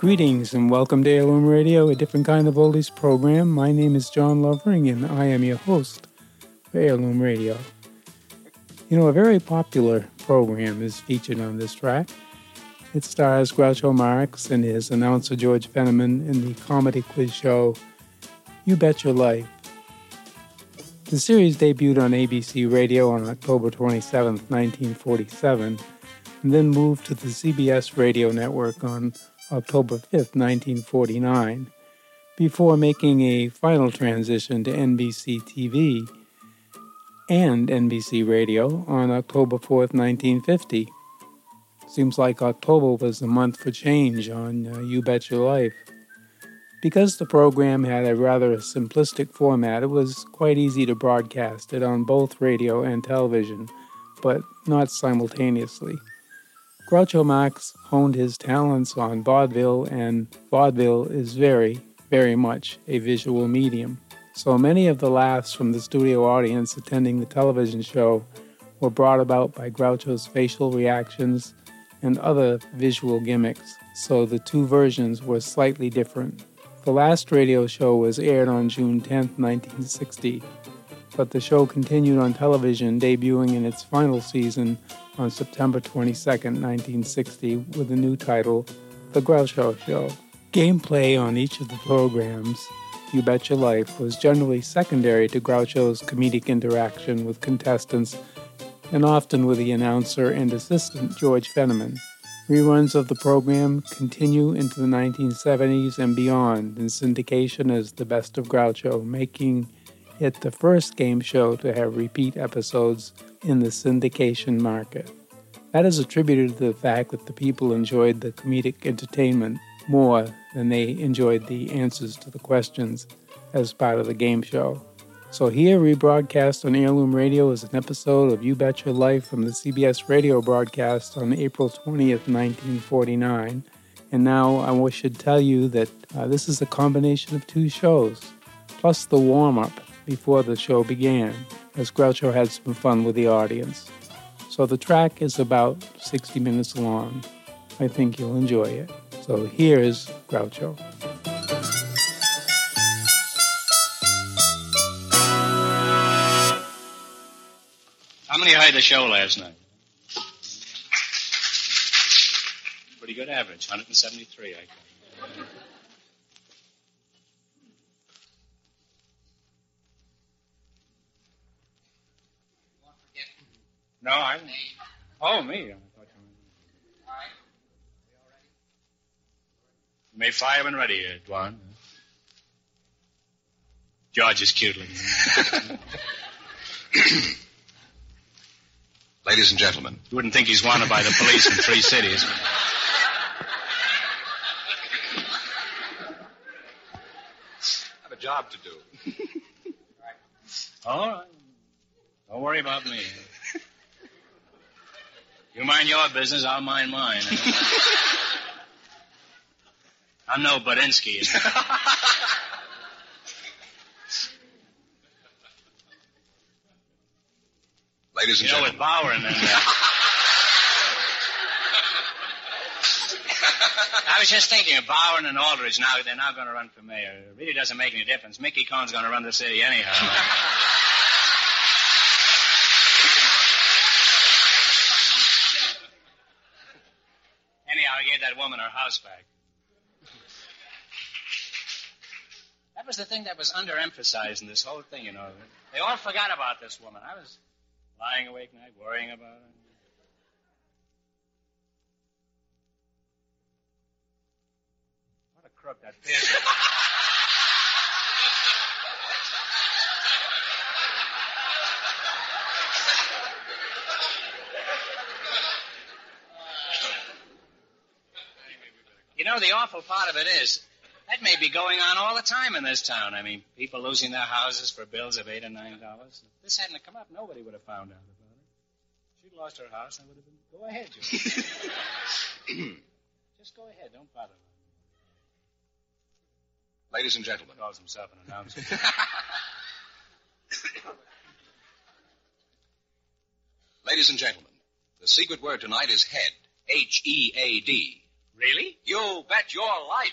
Greetings and welcome to Heirloom Radio, a different kind of oldies program. My name is John Lovering and I am your host for Heirloom Radio. You know, a very popular program is featured on this track. It stars Groucho Marx and his announcer George Fenneman in the comedy quiz show You Bet Your Life. The series debuted on ABC Radio on October 27, 1947, and then moved to the CBS radio network on October 5, 1949, before making a final transition to NBC TV and NBC Radio on October 4, 1950. Seems like October was the month for change on uh, You Bet Your Life. Because the program had a rather simplistic format, it was quite easy to broadcast it on both radio and television, but not simultaneously. Groucho Marx honed his talents on vaudeville, and vaudeville is very, very much a visual medium. So many of the laughs from the studio audience attending the television show were brought about by Groucho's facial reactions and other visual gimmicks, so the two versions were slightly different. The last radio show was aired on June 10, 1960, but the show continued on television, debuting in its final season on September 22, 1960, with the new title, The Groucho Show. Gameplay on each of the programs, You Bet Your Life, was generally secondary to Groucho's comedic interaction with contestants and often with the announcer and assistant George Fenneman. Reruns of the program continue into the 1970s and beyond in syndication as The Best of Groucho, making it the first game show to have repeat episodes in the syndication market. That is attributed to the fact that the people enjoyed the comedic entertainment more than they enjoyed the answers to the questions as part of the game show. So, here, rebroadcast on Heirloom Radio is an episode of You Bet Your Life from the CBS radio broadcast on April 20th, 1949. And now I should tell you that uh, this is a combination of two shows, plus the warm up before the show began, as Groucho had some fun with the audience. So the track is about 60 minutes long. I think you'll enjoy it. So here's Groucho. How many heard the show last night? Pretty good average, 173, I think. No, I. Oh, me. I thought you May fire when ready, Dwan. George is cute Ladies and gentlemen. You wouldn't think he's wanted by the police in three cities. I have a job to do. All right. Don't worry about me. You mind your business, I'll mind mine. I'm no Budinsky. Ladies and you know, gentlemen. with Bowron and then. Uh, I was just thinking of Bowron and Aldrich now. They're now going to run for mayor. It really doesn't make any difference. Mickey Cohen's going to run the city anyhow. Anyhow, I gave that woman her house back. That was the thing that was underemphasized in this whole thing, you know. They all forgot about this woman. I was lying awake night worrying about her. What a crook that Pearson. You know, the awful part of it is, that may be going on all the time in this town. I mean, people losing their houses for bills of eight or nine dollars. If this hadn't come up, nobody would have found out about it. she'd lost her house, I would have been. Go ahead, George. Just go ahead. Don't bother. Ladies and gentlemen. Calls himself an announcer. Ladies and gentlemen, the secret word tonight is head. H E A D. really? You bet your life.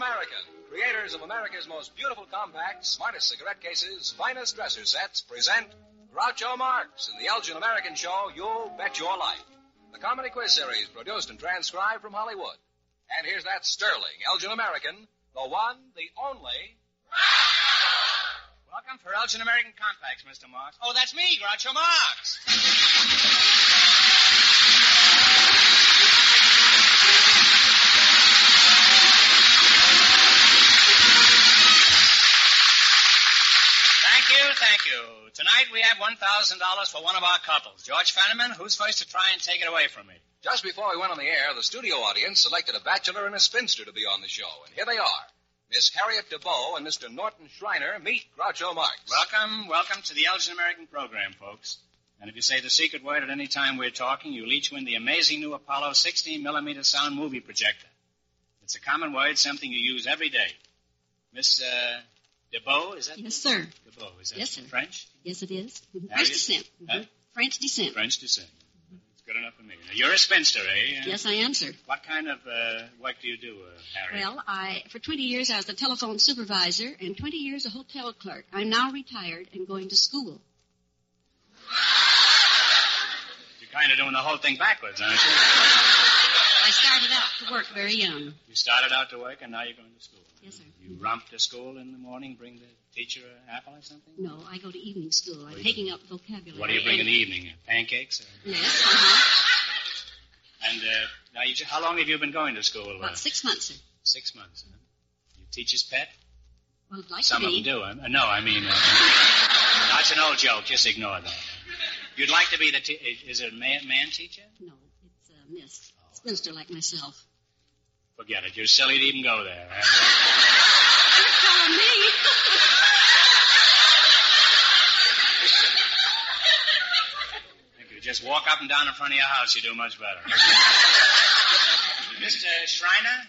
American, creators of America's most beautiful compacts, smartest cigarette cases, finest dresser sets, present Groucho Marx in the Elgin American show, You Bet Your Life. The comedy quiz series produced and transcribed from Hollywood. And here's that sterling Elgin American, the one, the only. Welcome for Elgin American Compacts, Mr. Marx. Oh, that's me, Groucho Marx. You, thank you. Tonight we have $1,000 for one of our couples. George Fenneman, who's first to try and take it away from me? Just before we went on the air, the studio audience selected a bachelor and a spinster to be on the show. And here they are. Miss Harriet DeBow and Mr. Norton Schreiner meet Groucho Marx. Welcome, welcome to the Elgin American program, folks. And if you say the secret word at any time we're talking, you'll each win the amazing new Apollo 16 millimeter sound movie projector. It's a common word, something you use every day. Miss uh, DeBow, is that? Yes, sir. DeBow, is that Yes, sir. French? Yes, it is. French descent. Huh? French descent. French descent. It's good enough for me. Now, you're a spinster, eh? Yes, I am, sir. What kind of uh, work do you do, uh, Harry? Well, I for 20 years I was a telephone supervisor and 20 years a hotel clerk. I'm now retired and going to school. You're kind of doing the whole thing backwards, aren't you? I started out to work very young. You started out to work and now you're going to school. Yes, sir. You romp to school in the morning, bring the teacher an apple or something? No, I go to evening school. I'm taking up vocabulary. What do you bring in the evening? Pancakes? Or... Yes, uh-huh. And uh, now, you, how long have you been going to school? Uh, About six months, sir. Six months. Huh? You teacher's pet? Well, I'd like Some to of be. them do. Uh, no, I mean, uh, that's an old joke. Just ignore that. You'd like to be the. Te- is it a man, man teacher? No, it's a miss. Spinster like myself. Forget it. You're silly to even go there. Eh? You're telling me. Thank you. Just walk up and down in front of your house. You do much better. Mr. Schreiner?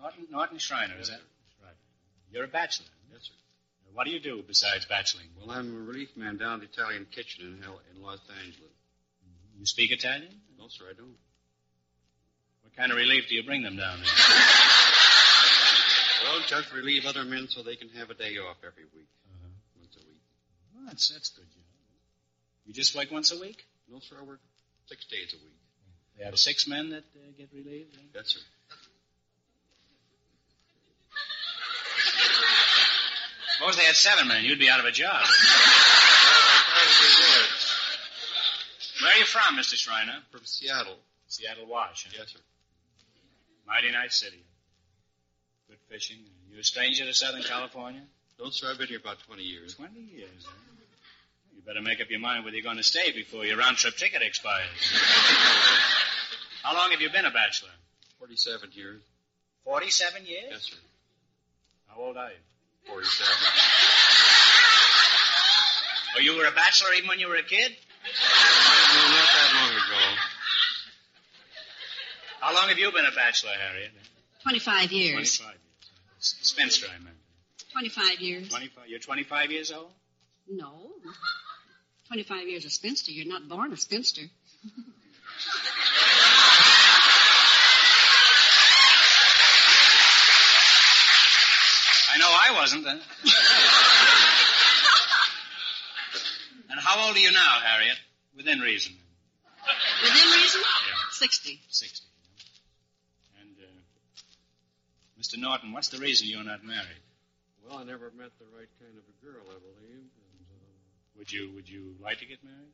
Norton, Norton Schreiner, is that? Right. You're a bachelor. Yes, sir. What do you do besides bacheloring? Well, I'm a relief man down at the Italian kitchen in, in Los Angeles. You speak Italian? No, sir, I don't. What kind of relief do you bring them down there? Well, just relieve other men so they can have a day off every week. Uh-huh. Once a week. Well, that's, that's good, you know. You just work once a week? No, sir, I work six days a week. They have six men that uh, get relieved? eh? Yes, sir. Suppose they had seven men. You'd be out of a job. Well, I probably would. Where are you from, Mr. Schreiner? From Seattle. Seattle, Wash. huh? Yes, sir. Mighty nice city. Good fishing. You a stranger to Southern California? No, sir, I've been here about 20 years. Twenty years. Huh? You better make up your mind whether you're going to stay before your round trip ticket expires. How long have you been a bachelor? 47 years. Forty-seven years. Yes, sir. How old are you? 47. Oh, you were a bachelor even when you were a kid? no, not that long ago. How long have you been a bachelor, Harriet? 25 years. 25 years. Spencer, I meant. 25 years. 25. You're 25 years old? No. 25 years a spinster. You're not born a spinster. I know I wasn't. Then. and how old are you now, Harriet? Within reason. Within reason? Yeah. 60. 60. Mr. Norton, what's the reason you're not married? Well, I never met the right kind of a girl, I believe. And, uh, Would you Would you like to get married?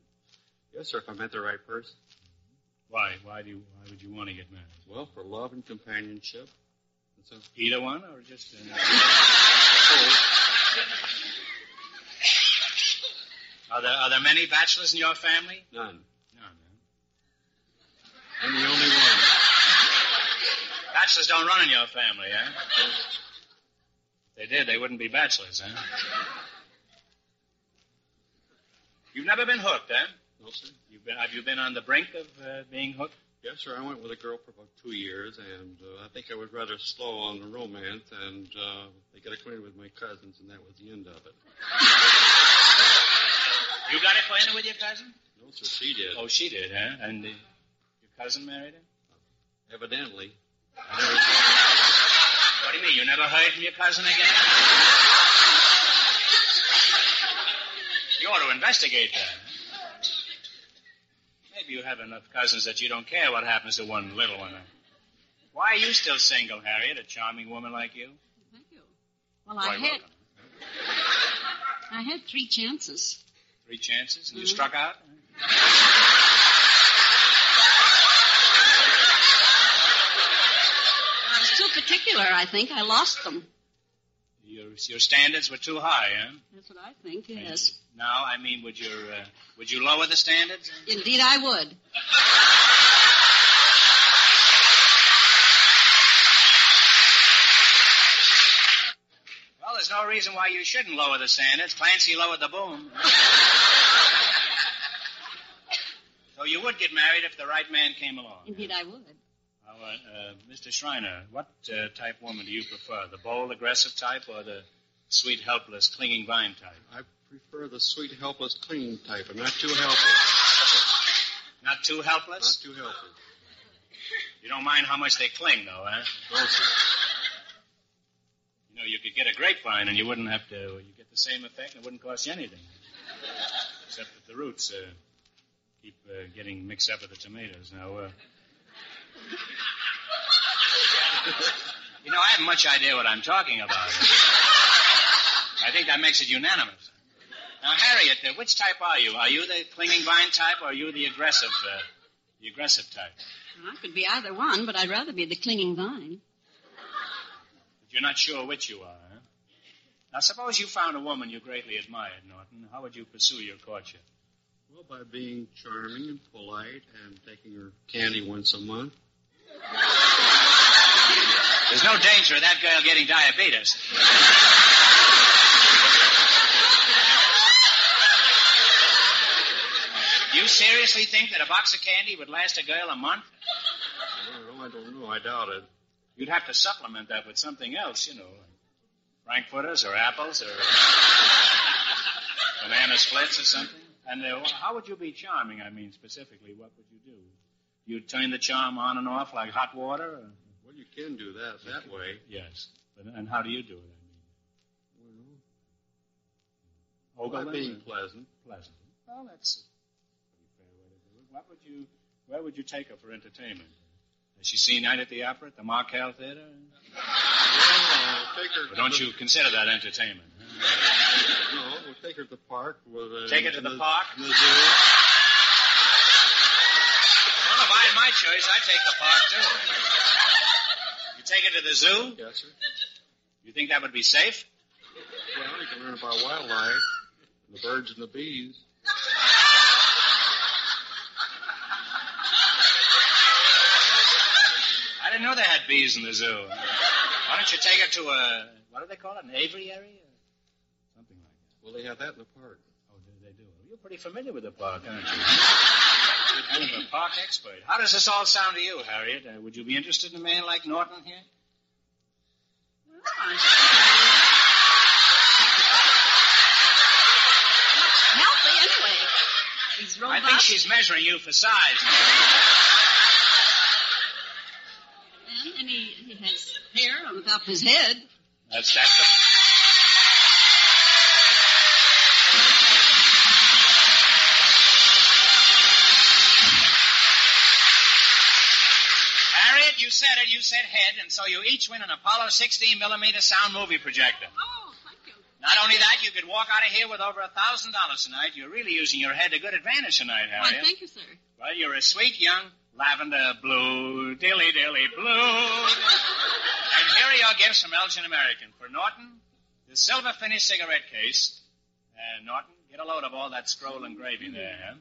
yes, sir, if I met the right person. Why? Why do you Why would you want to get married? Well, for love and companionship. And so, Either one, or just? Uh, are there Are there many bachelors in your family? none. No, no. I'm the only one. Bachelors don't run in your family, huh? If they did, they wouldn't be bachelors, huh? You've never been hooked, huh? No, sir. You've been, have you been on the brink of uh, being hooked? Yes, sir. I went with a girl for about two years, and uh, I think I was rather slow on the romance, and uh, they got acquainted with my cousins, and that was the end of it. You got acquainted with your cousin? No, sir, she did. Oh, she did, huh? And uh, your cousin married her? Evidently. What do you mean? You never heard from your cousin again? You ought to investigate that. Maybe you have enough cousins that you don't care what happens to one little one. Why are you still single, Harriet? A charming woman like you? Thank you. Well, I Quite had welcome. I had three chances. Three chances, and you Mhm. struck out? I was too particular, I think. I lost them. Your, your standards were too high, huh? That's what I think, And yes. Now, I mean, would your uh, would you lower the standards? Indeed, I would. Well, there's no reason why you shouldn't lower the standards. Clancy lowered the boom. so you would get married if the right man came along. Indeed, I would. Now, uh, uh, Mr. Schreiner, what uh, type woman do you prefer? The bold, aggressive type or the sweet, helpless, clinging vine type? I prefer the sweet, helpless, clean type, and not too helpless. Not too helpless? Not too helpless. You don't mind how much they cling, though, huh? No, sir. You know, you could get a grapevine and you wouldn't have to, you get the same effect and it wouldn't cost you anything. Except that the roots uh, keep uh, getting mixed up with the tomatoes. Now, uh, you know, I haven't much idea what I'm talking about. I think that makes it unanimous. Now, Harriet, uh, which type are you? Are you the clinging vine type or are you the aggressive, uh, the aggressive type? I could be either one, but I'd rather be the clinging vine. But you're not sure which you are, huh? Now, suppose you found a woman you greatly admired, Norton. How would you pursue your courtship? Well, by being charming and polite and taking her candy once a month. There's no danger of that girl getting diabetes. You seriously think that a box of candy would last a girl a month? Well, I don't know. I doubt it. You'd have to supplement that with something else, you know, like frankfurters or apples or banana splits or something. And uh, how would you be charming? I mean, specifically, what would you do? You'd turn the charm on and off like hot water? Or? Well, you can do that that way. Yes. But, and how do you do it? I mean, Well, Ogle by it being pleasant. pleasant. Well, that's a pretty fair way to do it. What would you? Where would you take her for entertainment? Has she seen Night at the Opera at the Markel Theater? Well, uh, take her. Or don't to you consider that entertainment? huh? No, we'll take her to the park. With, uh, Take her to in the park? the zoo. If I had my choice, I'd take the park too. You take her to the zoo? Yes, sir. You think that would be safe? Well, you can learn about wildlife, the birds and the bees. I didn't know they had bees in the zoo. Why don't you take her to a what do they call it? An aviary? Or something like that. Well, they have that in the park. Oh, they do. You're pretty familiar with the park, aren't you? Kind of a park expert. How does this all sound to you, Harriet? Uh, would you be interested in a man like Norton here? Healthy, anyway. He's I think she's measuring you for size. And, and he, he has hair on the top of his head. That's that's the. You said it. You said head, and so you each win an Apollo 16 millimeter sound movie projector. Oh, thank you. Not only that, you could walk out of here with over a thousand dollars tonight. You're really using your head to good advantage tonight, Harriet. Why, thank you, sir. Well, you're a sweet young lavender blue, dilly dilly blue. and here are your gifts from Elgin American. For Norton, the silver finished cigarette case. Uh, Norton, get a load of all that scroll and gravy there. Huh?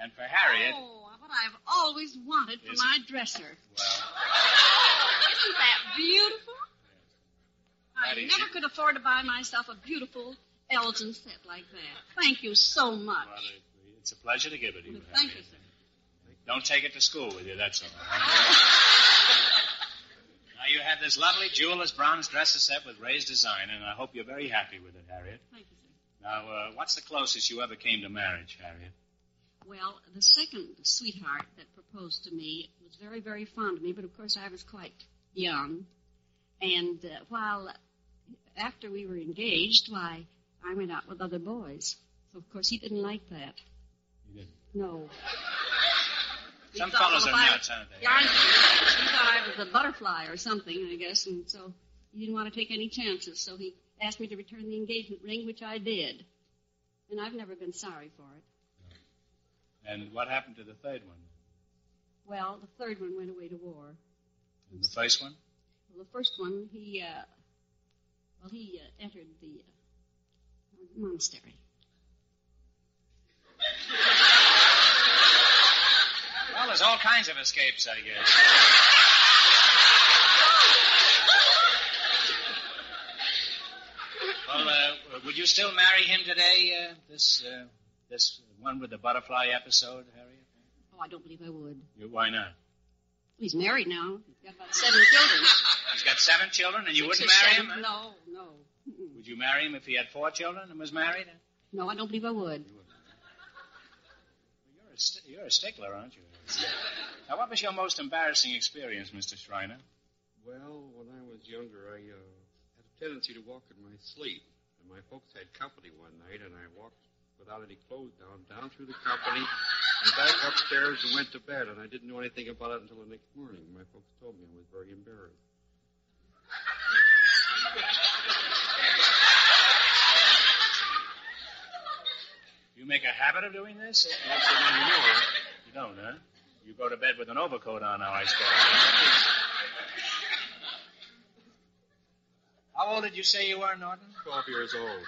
And for Harriet, Oh, what I've always wanted for Is my dresser. well, Isn't that beautiful? I That never could afford to buy myself a beautiful Elgin set like that. Thank you so much. Well, it's a pleasure to give it to you. Thank you, sir. Don't take it to school with you, that's all. now, you have this lovely jeweler's bronze dresser set with raised design, and I hope you're very happy with it, Harriet. Thank you, sir. Now, uh, what's the closest you ever came to marriage, Harriet? Well, the second sweetheart that proposed to me was very, very fond of me, but of course I was quite young. And uh, while after we were engaged, why, I went out with other boys. So, of course, he didn't like that. You didn't. No. Some fellows are I- nuts, aren't they? Yeah, I. He thought I was a butterfly or something, I guess, and so he didn't want to take any chances. So he asked me to return the engagement ring, which I did. And I've never been sorry for it. And what happened to the third one? Well, the third one went away to war. And the first one? Well, the first one, he, uh, well, he uh, entered the uh, monastery. Well, there's all kinds of escapes, I guess. well, uh, would you still marry him today? Uh, this, uh, this one with the butterfly episode, Harriet? Oh, I don't believe I would. You, why not? He's married now. He's got about seven children. He's got seven children, and you Six wouldn't marry seven. him? huh? No, no. Mm-mm. Would you marry him if he had four children and was married? No, I don't believe I would. You're a, st- you're a stickler, aren't you? Now, what was your most embarrassing experience, Mr. Schreiner? Well, when I was younger, I uh, had a tendency to walk in my sleep. And my folks had company one night, and I walked without any clothes down, down through the company, and back upstairs and went to bed. And I didn't know anything about it until the next morning. My folks told me I was very embarrassed. You make a habit of doing this? Not so anymore. You don't, huh? You go to bed with an overcoat on now, I suppose. How old did you say you were, Norton? Twelve years old.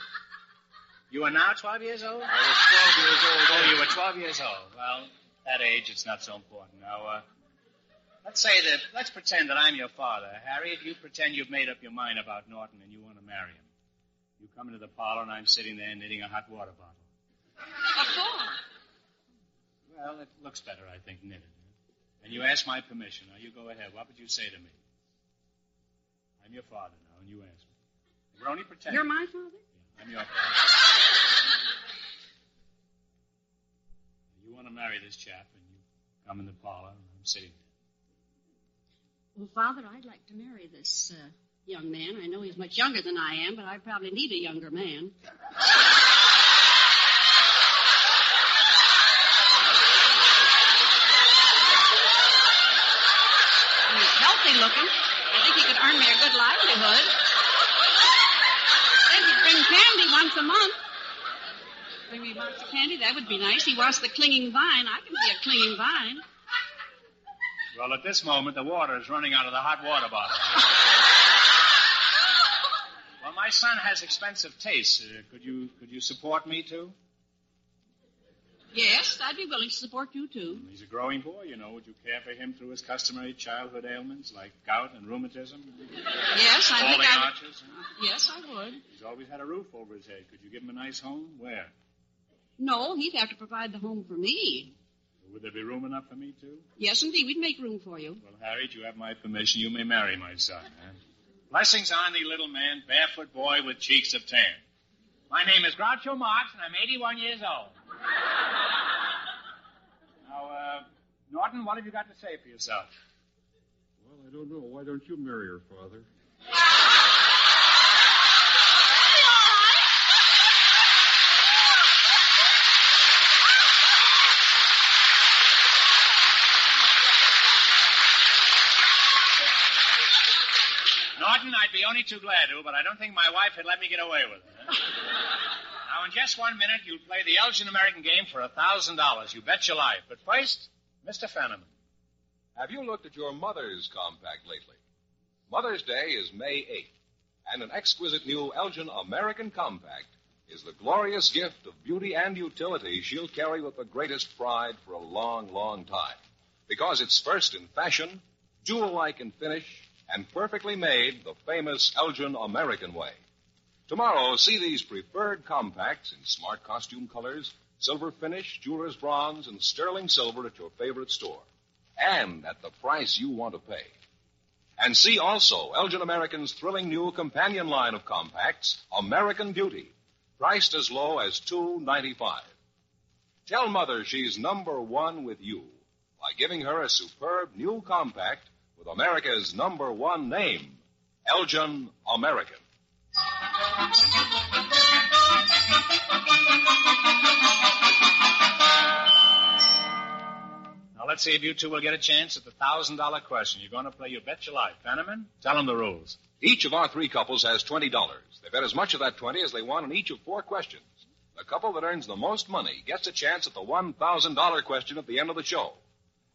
You are now 12 years old? I was twelve years old. Oh, you were 12 years old. Well, that age, it's not so important. Now, uh, let's say that, let's pretend that I'm your father. Harriet, you pretend you've made up your mind about Norton and you want to marry him. You come into the parlor and I'm sitting there knitting a hot water bottle. What for? Well, it looks better, I think, knitted. And you ask my permission. Now, you go ahead. What would you say to me? I'm your father now, and you ask me. We're only pretending. You're my father? You want to marry this chap, and you come in the parlor, and I'm sitting there. Well, Father, I'd like to marry this uh, young man. I know he's much younger than I am, but I probably need a younger man. Healthy looking. I think he could earn me a good livelihood. Then he'd bring candy once a month. Bring me a box of candy. That would be nice. He wants the clinging vine. I can be a clinging vine. Well, at this moment, the water is running out of the hot water bottle. well, my son has expensive tastes. Uh, could you could you support me too? Yes, I'd be willing to support you too. He's a growing boy, you know. Would you care for him through his customary childhood ailments like gout and rheumatism, Yes, I think falling I. arches? Yes, I would. He's always had a roof over his head. Could you give him a nice home? Where? No, he'd have to provide the home for me. Would there be room enough for me too? Yes, indeed, we'd make room for you. Well, Harriet, you have my permission. You may marry my son. Huh? Blessings on thee, little man, barefoot boy with cheeks of tan. My name is Groucho Marx, and I'm 81 years old. Now, uh, Norton, what have you got to say for yourself? Well, I don't know. Why don't you marry her, Father? Norton, I'd be only too glad to, but I don't think my wife would let me get away with it. Now, in just one minute, you'll play the Elgin American game for a thousand dollars. You bet your life. But first, Mr. Fenneman. Have you looked at your mother's compact lately? Mother's Day is May 8th, and an exquisite new Elgin American Compact is the glorious gift of beauty and utility she'll carry with the greatest pride for a long, long time. Because it's first in fashion, jewel-like in finish, and perfectly made the famous Elgin American way. Tomorrow, see these preferred compacts in smart costume colors, silver finish, jeweler's bronze, and sterling silver at your favorite store. And at the price you want to pay. And see also Elgin American's thrilling new companion line of compacts, American Beauty, priced as low as two ninety five. Tell Mother she's number one with you by giving her a superb new compact with America's number one name, Elgin American. Now let's see if you two will get a chance at the thousand dollar question. You're going to play You Bet Your Life. Fenneman, tell them the rules. Each of our three couples has $20. They bet as much of that 20 as they want on each of four questions. The couple that earns the most money gets a chance at the $1,000 question at the end of the show.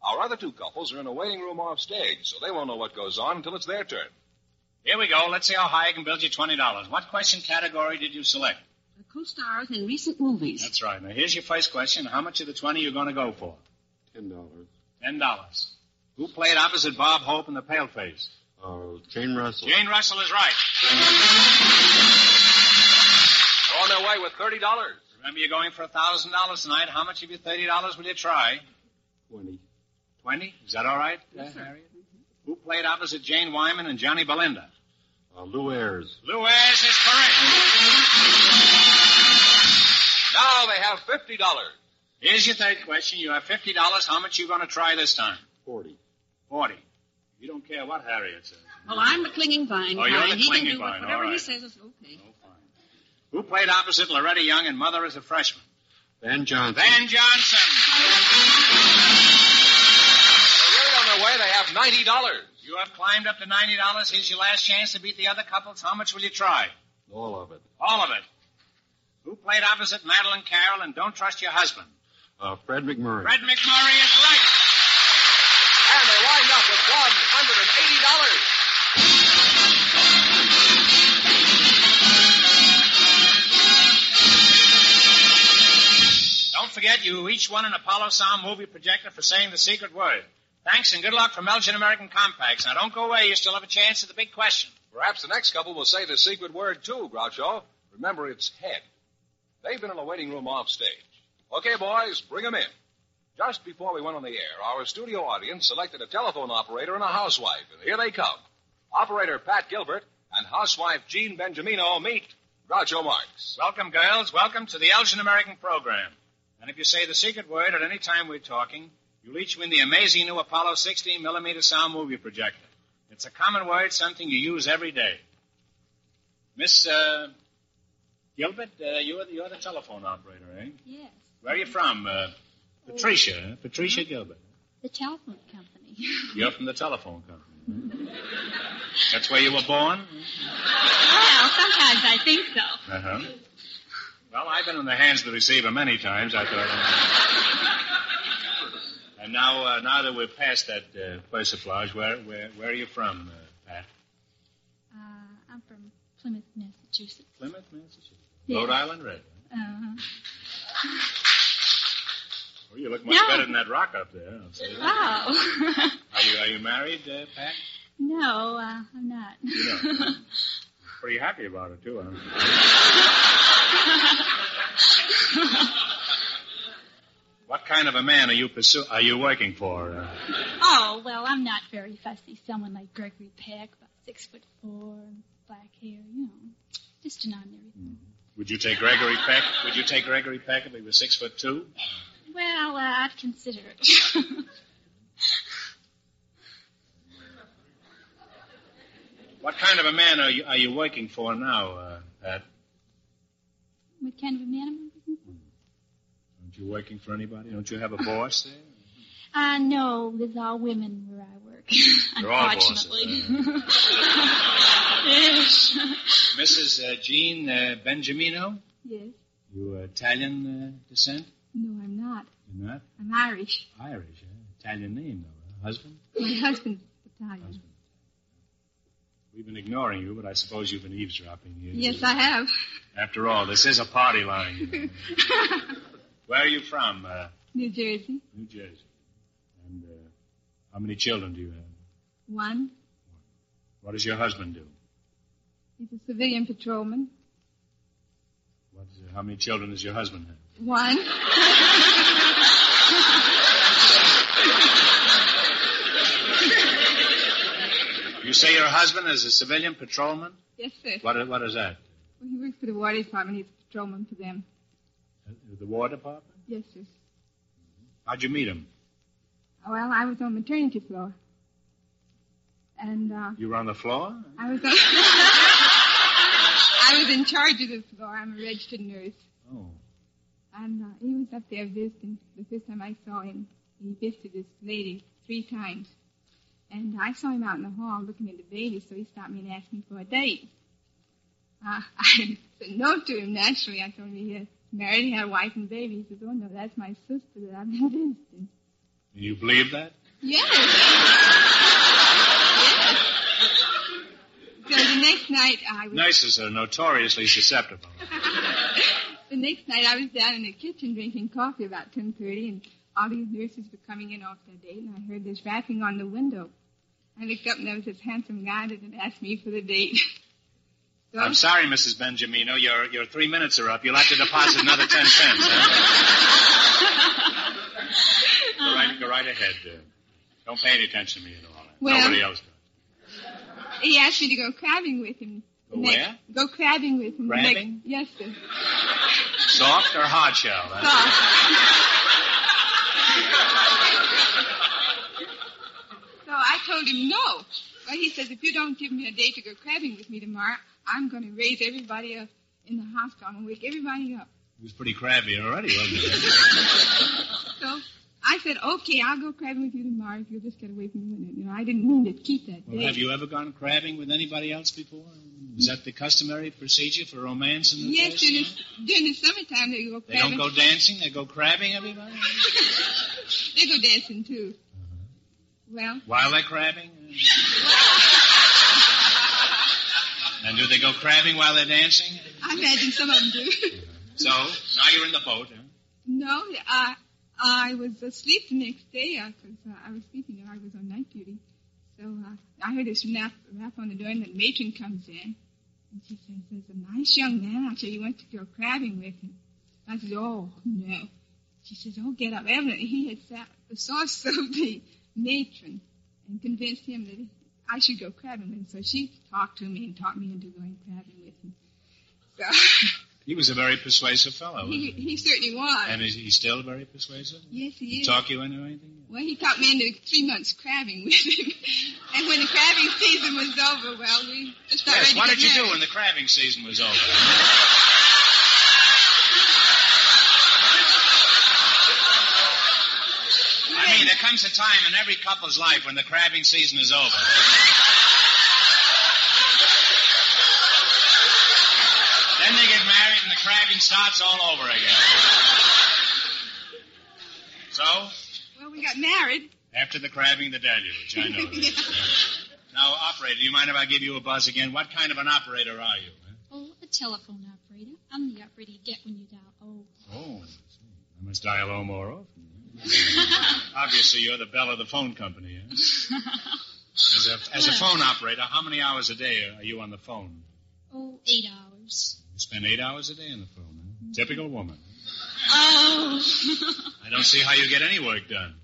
Our other two couples are in a waiting room off stage, so they won't know what goes on until it's their turn. Here we go. Let's see how high I can build you $20. What question category did you select? The co-stars in recent movies. That's right. Now here's your first question. How much of the 20 you are going to go for? Ten dollars. $10. Who played opposite Bob Hope in The Paleface? Uh, Jane Russell. Jane Russell is right. On their way with $30. Remember, you're going for $1,000 tonight. How much of your $30 will you try? Twenty. 20? Is that all right, uh, Harriet? Who played opposite Jane Wyman and Johnny Belinda? Uh, Lew Ayres. Lew Ayres is correct. Now they have $50. Here's your third question. You have $50. How much you going to try this time? Forty. 40. You don't care what Harriet says. Well, I'm the clinging vine Oh, you're kind. the he clinging can do vine, whatever all he says is okay. Oh, fine. Who played opposite Loretta Young and Mother Is a Freshman? Van Johnson. Van Johnson. They're really on their way. They have $90. You have climbed up to $90. Here's your last chance to beat the other couples. How much will you try? All of it. All of it. Who played opposite Madeleine Carroll and Don't Trust Your Husband? Uh, Fred MacMurray. Fred MacMurray is right. And they wind up with $180. Don't forget, you each won an Apollo Sound movie projector for saying the secret word. Thanks and good luck from Elgin American Compacts. Now, don't go away. You still have a chance at the big question. Perhaps the next couple will say the secret word too, Groucho. Remember, it's head. They've been in the waiting room off stage. Okay, boys, bring them in. Just before we went on the air, our studio audience selected a telephone operator and a housewife, and here they come. Operator Pat Gilbert and housewife Jean Benjamino meet Groucho Marx. Welcome, girls. Welcome to the Elgin American program. And if you say the secret word at any time we're talking, you'll each win the amazing new Apollo 16 millimeter sound movie projector. It's a common word, something you use every day. Miss uh, Gilbert, uh, you're, the, you're the telephone operator, eh? Yes, Where are you from? Uh, Patricia, huh? Patricia Gilbert. the telephone company. You're from the telephone company. huh? That's where you were born? well, sometimes I think so. Uh-huh. Well, I've been in the hands of the receiver many times. I thought. and now, uh, now that we're past that uh, persiflage, where, where, where are you from, uh, Pat? Uh, I'm from Plymouth, Massachusetts. Plymouth, Massachusetts. Rhode Island Red. Uh, Oh, you look much No. better than that rock up there. I'll say that. wow. Are you are you married, uh, Pat? no, uh, I'm not. You know, huh? Pretty happy about it too. Huh? what kind of a man are you pursue? Are you working for? Uh, oh, well, I'm not very fussy. Someone like Gregory Peck, about six foot four, black hair, you know. Just an ordinary thing. would you take Gregory Peck? Would you take Gregory Peck if he was six foot two? Well, uh, I'd consider it. What kind of a man are you are you working for now, uh, Pat? what kind of a man am I? Aren't you working for anybody? Don't you have a boss there? Uh, no, there's all women where I work. They're Unfortunately. yes. Mrs. Uh, Jean uh, Benjamino? yes. You uh, Italian uh, descent? No, I'm not. You're not I'm Irish. Irish, eh? Italian name though. Huh? Husband? My husband's Italian. Husband. We've been ignoring you, but I suppose you've been eavesdropping. You- Yes, I have. After all, this is a party line. You know. Where are you from? Uh, New Jersey. New Jersey. And uh, how many children do you have? One. What does your husband do? He's a civilian patrolman. What, how many children does your husband have? One. You say your husband is a civilian patrolman? yes, sir. What, what is that? Well, he works for the water department. He's a patrolman for them. The War Department? Yes, sir. How'd you meet him? Well, I was on maternity floor. And, uh, You were on the floor? I was on... I was in charge of the floor. I'm a registered nurse. Oh. And uh, he was up there visiting. The first time I saw him, he visited this lady three times. And I saw him out in the hall looking at the baby, so he stopped me and asked me for a date. Uh, I said no to him, naturally. I told him he had married, he had a wife and baby. He said, oh, no, that's my sister that I've been visiting. You believe that? Yes. yes. So the next night I was... Nurses are notoriously susceptible. The next night I was down in the kitchen drinking coffee about 10.30 and all these nurses were coming in off their date and I heard this rapping on the window. I looked up and there was this handsome guy that had asked me for the date. I'm sorry, Mrs. Benjamino. Your, your three minutes are up. You'll have to deposit another ten cents. Huh? go, right, go right ahead. Uh, don't pay any attention to me at all. Well- Nobody else does. he asked me to go crabbing with him. Go Next- where? Go crabbing with him. Crabbing? Next- yes, sir. Soft or hard shell? Huh? So I told him no. Well, he says, if you don't give me a day to go crabbing with me tomorrow, I'm going to raise everybody up in the hospital. I'm going to wake everybody up. He was pretty crabby already, wasn't he? So I said, okay, I'll go crabbing with you tomorrow if you'll just get away from the window. You know, I didn't mean to keep that Well, day. have you ever gone crabbing with anybody else before? Is that the customary procedure for romance in the Yes, place? during the, during the summertime they go They don't go dancing, they go crabbing, everybody? they go dancing too. Uh-huh. Well, While they're crabbing? and do they go crabbing while they're dancing? I imagine some of them do. So, now you're in the boat, huh? no, I I was asleep the next day because uh, I was sleeping. I was on night duty. So uh, I heard this rap, rap on the door, and the matron comes in. And she says, there's a nice young man out there. You want to go crabbing with him. I said, oh, no. She says, oh, get up. Evidently, he had sat the sauce of the matron and convinced him that I should go crabbing with him. So she talked to me and talked me into going crabbing with him. So He was a very persuasive fellow. he, he? he certainly was. And is he still very persuasive? yes, he He is. talk you into anything? Well, he talked me into three months crabbing with him. and when the crabbing season was over, well, we just Yes, what did you do when the crabbing season was over? I mean, there comes a time in every couple's life when the crabbing season is over. then they get married and the crabbing starts all over again. So, Well, we got married. after the crabbing, the deluge. I know that. Now, operator, do you mind if I give you a buzz again? What kind of an operator are you? Oh, a telephone operator. I'm the operator you get when you dial O. Oh, I. I must dial O more often. Obviously, you're the belle of the phone company. Eh? As a, as a phone operator, how many hours a day are you on the phone? Oh, eight hours. You spend eight hours a day on the phone. Eh? Typical woman. Oh. I don't see how you get any work done.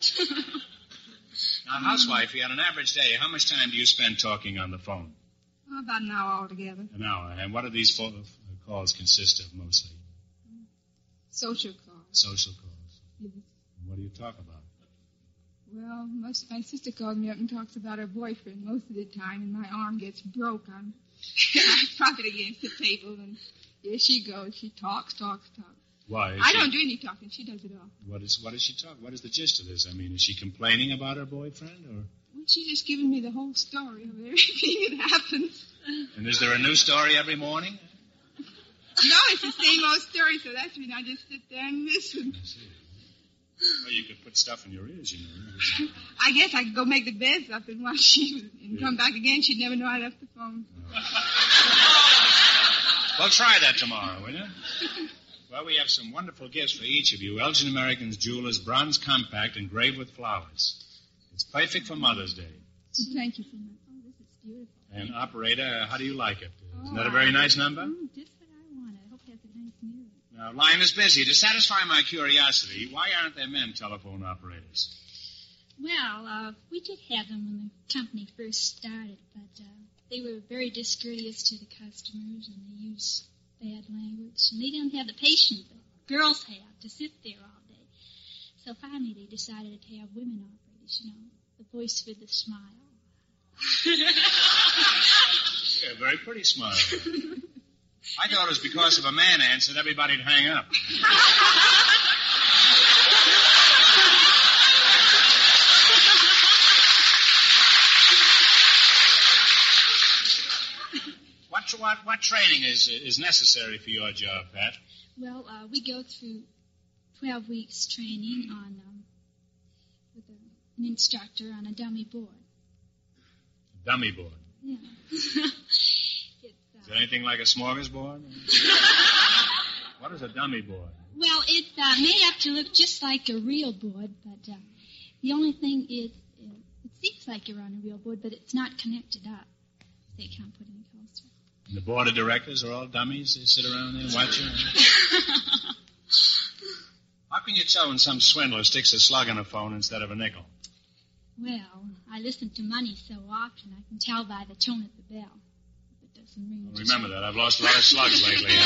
Now, housewife, you on an average day, how much time do you spend talking on the phone? Oh, about an hour altogether. An hour. And what do these calls consist of mostly? Social calls. Social calls. Yes. What do you talk about? Well, most my sister calls me up and talks about her boyfriend most of the time, and my arm gets broke. I'm I prop it against the table, and here she goes. She talks, talks, talks. Why? is I she- don't do any talking. She does it all. What is what does she talk? What is the gist of this? I mean, is she complaining about her boyfriend, or Well, she's just giving me the whole story of everything that happens. and is there a new story every morning? No, it's the same old story, so that's when I just sit there and listen. Well, you could put stuff in your ears, you know. I guess I could go make the beds up and watch she and come back again. She'd never know I left the phone. Well, try that tomorrow, will you? Well, we have some wonderful gifts for each of you. Elgin Americans Jewelers Bronze Compact engraved with flowers. It's perfect for Mother's Day. Thank you so much. Oh, this is beautiful. And operator, how do you like it? Isn't Oh, that a very nice number? Mm, just what I wanted. I hope it has a nice music. Now, line is busy. To satisfy my curiosity, why aren't there men telephone operators? Well, uh, we did have them when the company first started, but uh, they were very discourteous to the customers and they used bad language. And they didn't have the patience that girls have to sit there all day. So finally they decided to have women operators, you know, the voice with the smile. Yeah, very pretty smile. I thought it was because if a man answered, everybody'd hang up. What, what, what training is, is necessary for your job, Pat? Well, uh, we go through 12 weeks training on um, with a, an instructor on a dummy board. Dummy board. Yeah. Is it anything like a smorgasbord? what is a dummy board? well, it's uh, made up to look just like a real board, but uh, the only thing is uh, it seems like you're on a real board, but it's not connected up. They can't put any calls through. And the board of directors are all dummies. They sit around there watching. How can you tell when some swindler sticks a slug in a phone instead of a nickel? Well, I listen to money so often, I can tell by the tone of the bell. If it doesn't ring. just Remember that. I've lost a lot of slugs lately.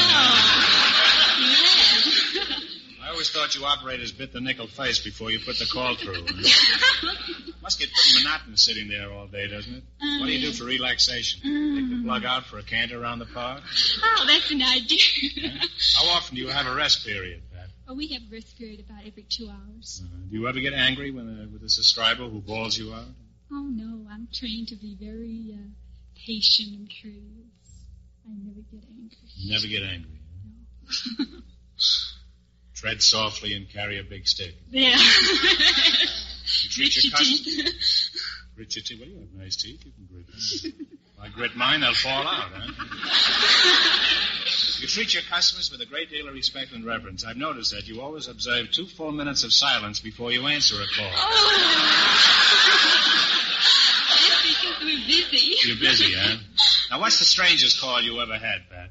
I always thought you operators bit the nickel face before you put the call through. Must get pretty monotonous sitting there all day, doesn't it? What do you do for relaxation? Take the plug out for a canter around the park? Oh, that's an idea. How often do you have a rest period, Pat? oh, we have a rest period about every two hours. Uh, do you ever get angry when a, with a subscriber who bawls you out? Oh no, I'm trained to be very uh, patient and courteous. I never get angry. Never get angry. huh? Tread softly and carry a big stick. Yeah. You treat your customers. Grit your teeth. Well, you have nice teeth. You can grit them. If I grit mine, they'll fall out, huh? You treat your customers with a great deal of respect and reverence. I've noticed that you always observe two full minutes of silence before you answer a call. Oh. That's because we're busy. You're busy, huh? Now, what's the strangest call you ever had, Pat?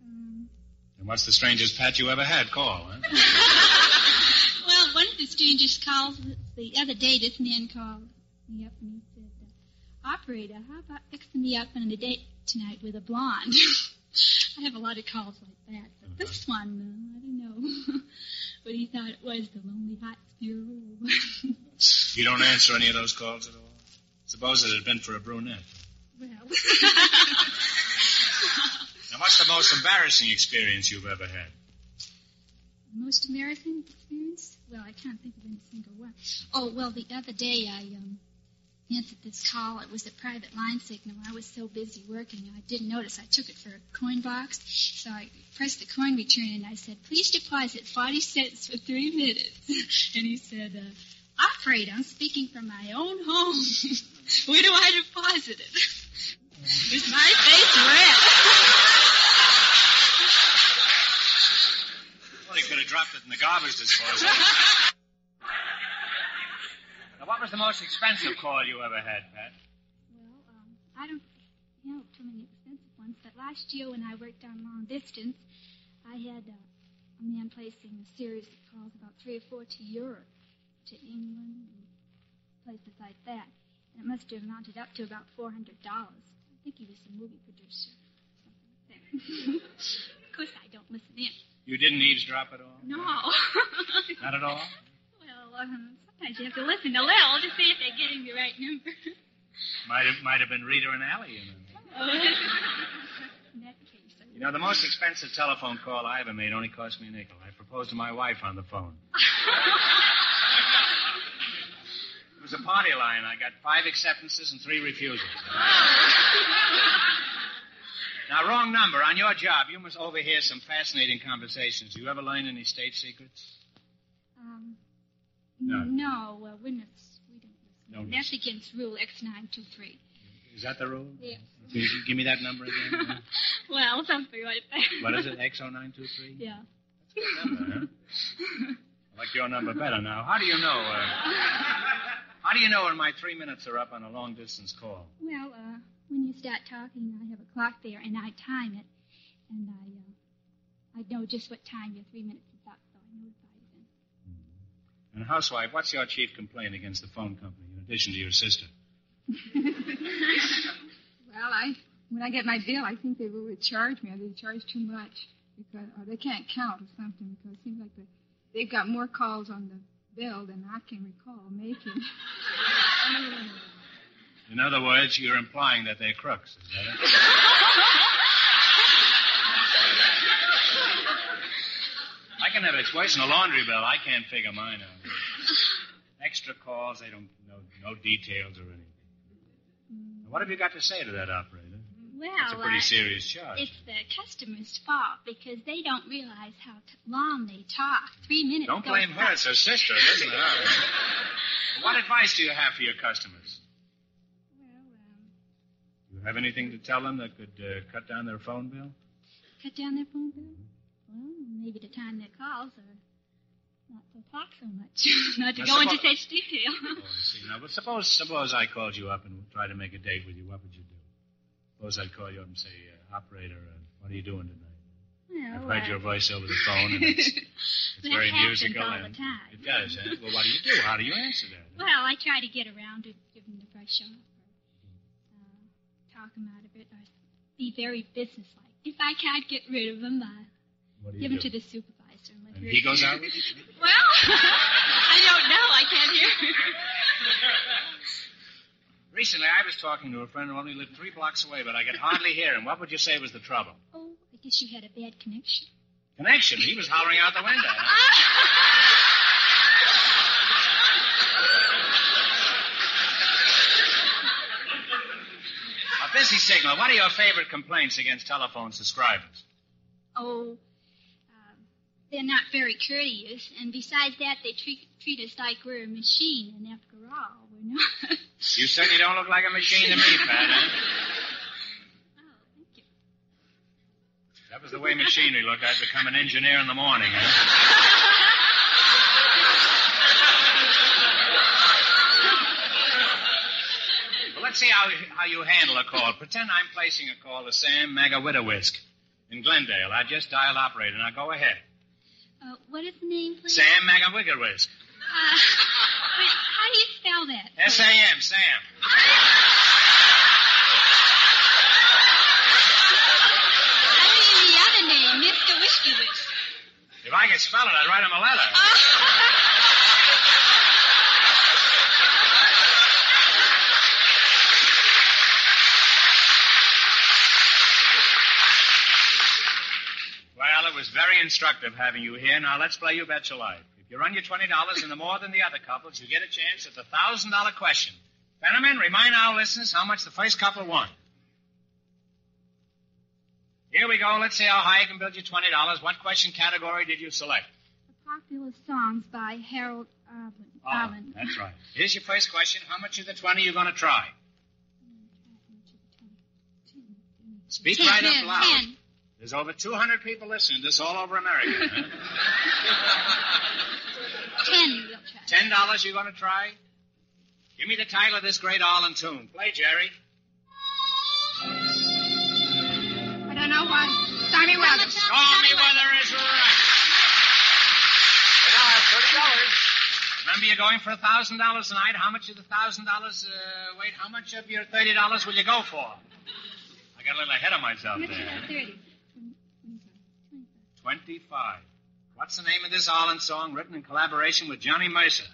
Um, And what's the strangest Pat you ever had call, huh? well, one of the strangest calls the other day, this man called me up and he said, uh, Operator, how about fixing me up on a date tonight with a blonde? I have a lot of calls like that, but this one, uh, I don't know. but he thought it was the Lonely Hearts Bureau. You don't answer any of those calls at all? Suppose it had been for a brunette. Well, Now, what's the most embarrassing experience you've ever had? most American experience? Well, I can't think of any single one. Oh, well, the other day I um, answered this call. It was a private line signal. I was so busy working, I didn't notice. I took it for a coin box, so I pressed the coin return and I said, "Please deposit forty cents for three minutes." and he said, uh, "Operator, I'm speaking from my own home. Where do I deposit it?" Is my face red? Well, he could have dropped it in the garbage disposal. now, what was the most expensive call you ever had, Pat? Well, um, I don't know too many expensive ones, but last year when I worked on long distance, I had uh, a man placing a series of calls about three or four to Europe, to England, and places like that. And it must have amounted up to about $400. I think he was a movie producer. something like that. of course, I don't listen in. You didn't eavesdrop at all? No. Not at all? well, um, sometimes you have to listen a little to see if they're getting the right number. Might have, might have been Rita and Aly. You know. In that case, I you know, the most expensive telephone call I ever made only cost me a nickel. I proposed to my wife on the phone. A party line. I got five acceptances and three refusals. now, wrong number. On your job, you must overhear some fascinating conversations. Do you ever learn any state secrets? Um, No. no, we're not, we don't No. That's against Rule X923. Is that the rule? Yes. You give me that number again? well, something like that. what is it? X0923? Yeah. Number, huh? I like your number better now. How do you know? Uh, How do you know when my three minutes are up on a long distance call? Well, uh, when you start talking, I have a clock there, and I time it, and I, uh, I know just what time your three minutes is up, so I notify you then. And housewife, what's your chief complaint against the phone company in addition to your sister? Well, I when I get my bill, I think they will charge me, or they charge too much because or they can't count or something because it seems like the, they've got more calls on the bill than I can recall making. In other words, you're implying that they're crooks. Is that it? I can have it's worse a laundry bill. I can't figure mine out. Extra calls, they don't know no details or anything. What have you got to say to that operator? Well, That's a pretty uh, serious charge. it's the customer's fault because they don't realize how t- long they talk. Three minutes. Don't blame her. It's her sister. Isn't her. what advice do you have for your customers? Well, um, Do you have anything to tell them that could uh, cut down their phone bill? cut down their phone bill. Well, maybe to time their calls or not to talk so much, not to Now, go into such detail. Oh, I see. Now, but suppose suppose I called you up and tried to make a date with you. What would you do? Suppose I'd call you up and say, uh, "Operator, uh, what are you doing tonight?" well, I've heard uh, your voice over the phone, and it's, it's very musical. all and the time. It does, huh? Well, what do you do? How do you answer that? Well, I try to get around to give them the brush off or uh, talk them out of it or be very businesslike. If I can't get rid of them, I What do you give them to the supervisor. And, let and he goes out with you? Well, I don't know. I can't hear. Recently, I was talking to a friend who only lived three blocks away, but I could hardly hear him. What would you say was the trouble? oh, I guess you had a bad connection. Connection. He was hollering out the window. huh? A busy signal. What are your favorite complaints against telephone subscribers? Oh, um, they're not very courteous, and besides that, they treat treat us like we're a machine, and after all, we're not. You certainly don't look like a machine to me, Pat. Huh? oh, thank you. That was the way machinery looked. I'd become an engineer in the morning. Huh? Well, let's see how, how you handle a call. Pretend I'm placing a call to Sam Magawidowisk in Glendale. I just dialed operator. Now go ahead. Uh, what is the name, please? Sam Magawidowisk. Uh, how do you spell that? S A M, Sam. I mean the other name, Mr. Whiskey Whisk. If I could spell it, I'd write him a letter. Well, it was very instructive having you here. Now let's play You Bet Your Life. If you run your twenty dollars into more than the other couples, you get a chance at the thousand dollar question. Fenneman, remind our listeners how much the first couple won. Here we go. Let's see how high I can build you twenty dollars. What question category did you select? The popular songs by Harold Arlen. Oh, ah, Arlen. that's right. Here's your first question. How much of the 20 are you going to try? Speak Ten, right up loud. ten. There's over 200 people listening to this all over America. Ten, we'll try. Ten dollars you're going to try? Give me the title of this great Arlen tune. Play, Jerry. I don't know why. Stormy weather. Stormy weather is right. We now have thirty dollars. Remember, you're going for a thousand dollars tonight. How much of the thousand dollars? Uh, wait, how much of your thirty dollars will you go for? I got a little ahead of myself How much is there. that? Thirty. Twenty-five. What's the name of this Arlen song written in collaboration with Johnny Mercer?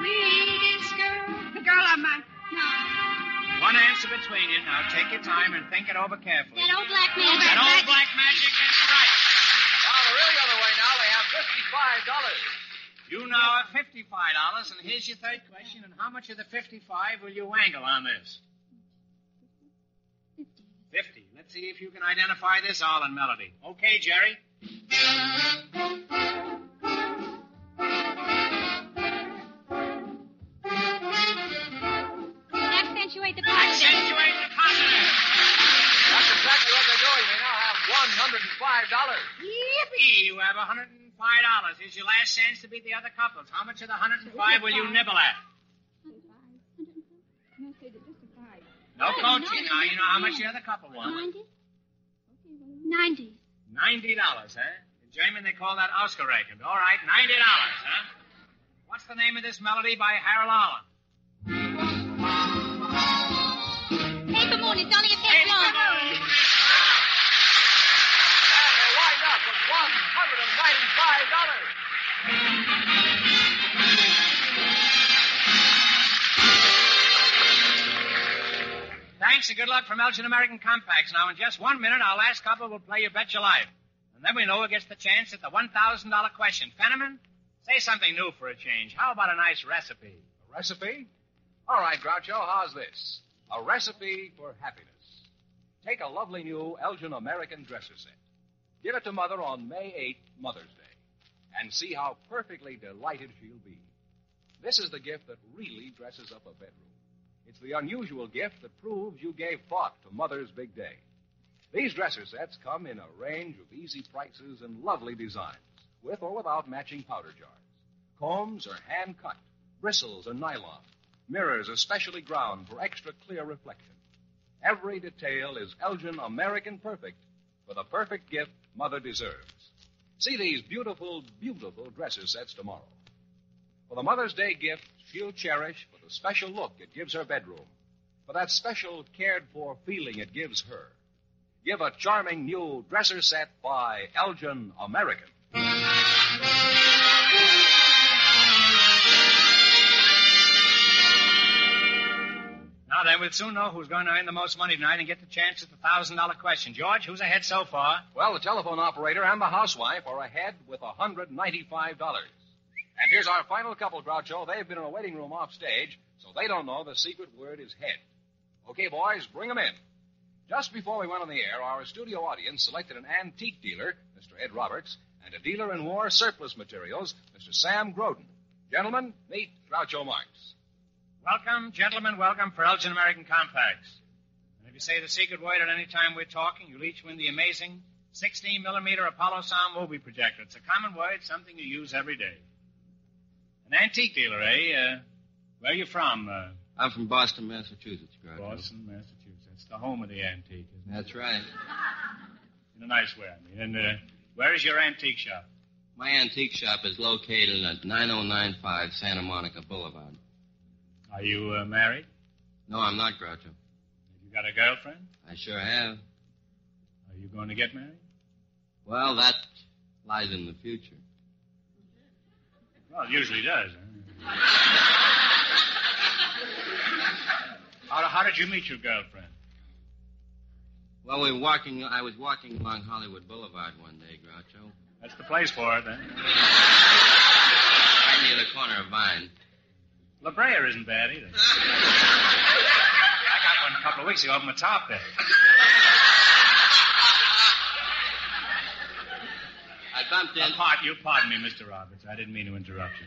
Sweetest girl. The girl on my. No. One answer between you. Now take your time and think it over carefully. That old black man. That old black magic is right. Well, the real other way now. They have fifty-five dollars. You now have fifty-five dollars, and here's your third question. And how much of the fifty-five will you wangle on this? Fifty. Fifty. Let's see if you can identify this Arlen melody. Okay, Jerry. Accentuate the positive. Accentuate the positive. That's exactly what they're doing. They now have one hundred and five dollars. Yippee! You have $105. five dollars. Here's your last chance to beat the other couples. How much of the hundred and five will you nibble at? No, say that just a five. No coaching now. You know how much the other couple won. Ninety? Ninety. Ninety dollars, huh? In German they call that ausgerechnet. All right, ninety dollars, huh? What's the name of this melody by Harold Arlen? Paper moon, it's only a bit long. And they wind up with $195. Thanks and good luck from Elgin American Compacts. Now, in just one minute, our last couple will play You Bet Your Life. And then we know who gets the chance at the $1,000 question. Fenneman, say something new for a change. How about a nice recipe? A recipe? All right, Groucho, how's this? A recipe for happiness. Take a lovely new Elgin American dresser set. Give it to Mother on May 8th, Mother's Day, and see how perfectly delighted she'll be. This is the gift that really dresses up a bedroom. It's the unusual gift that proves you gave thought to Mother's big day. These dresser sets come in a range of easy prices and lovely designs, with or without matching powder jars. Combs are hand cut, bristles are nylon, mirrors are specially ground for extra clear reflection. Every detail is Elgin American Perfect for the perfect gift Mother deserves. See these beautiful, beautiful dresser sets tomorrow. For the Mother's Day gift she'll cherish for the special look it gives her bedroom, for that special cared for feeling it gives her. Give a charming new dresser set by Elgin American. Now then, we'll soon know who's going to earn the most money tonight and get the chance at the $1,000 question. George, who's ahead so far? Well, the telephone operator and the housewife are ahead with a $195. And here's our final couple, Groucho. They've been in a waiting room off stage, so they don't know the secret word is head. Okay, boys, bring 'em in. Just before we went on the air, our studio audience selected an antique dealer, Mr. Ed Roberts, and a dealer in war surplus materials, Mr. Sam Groden. Gentlemen, meet Groucho Marx. Welcome, gentlemen, welcome for Elgin American Compacts. And if you say the secret word at any time we're talking, you'll each win the amazing 16 millimeter Apollo sound movie projector. It's a common word, something you use every day. An antique dealer, eh? Uh, where are you from? Uh, I'm from Boston, Massachusetts, Groucho. Boston, Massachusetts. The home of the antique, isn't That's right. In a nice way, I mean. And uh, where is your antique shop? My antique shop is located at 9095 Santa Monica Boulevard. Are you uh, married? No, I'm not, Groucho. Have you got a girlfriend? I sure have. Are you going to get married? Well, that lies in the future. Well, it usually does. Huh? how, how did you meet your girlfriend? Well, we were walking. I was walking along Hollywood Boulevard one day, Groucho. That's the place for it, then. Right near the corner of Vine. La Brea isn't bad either. I got one a couple of weeks ago up on the top there. I bumped in. Part, you pardon me, Mr. Roberts. I didn't mean to interrupt you.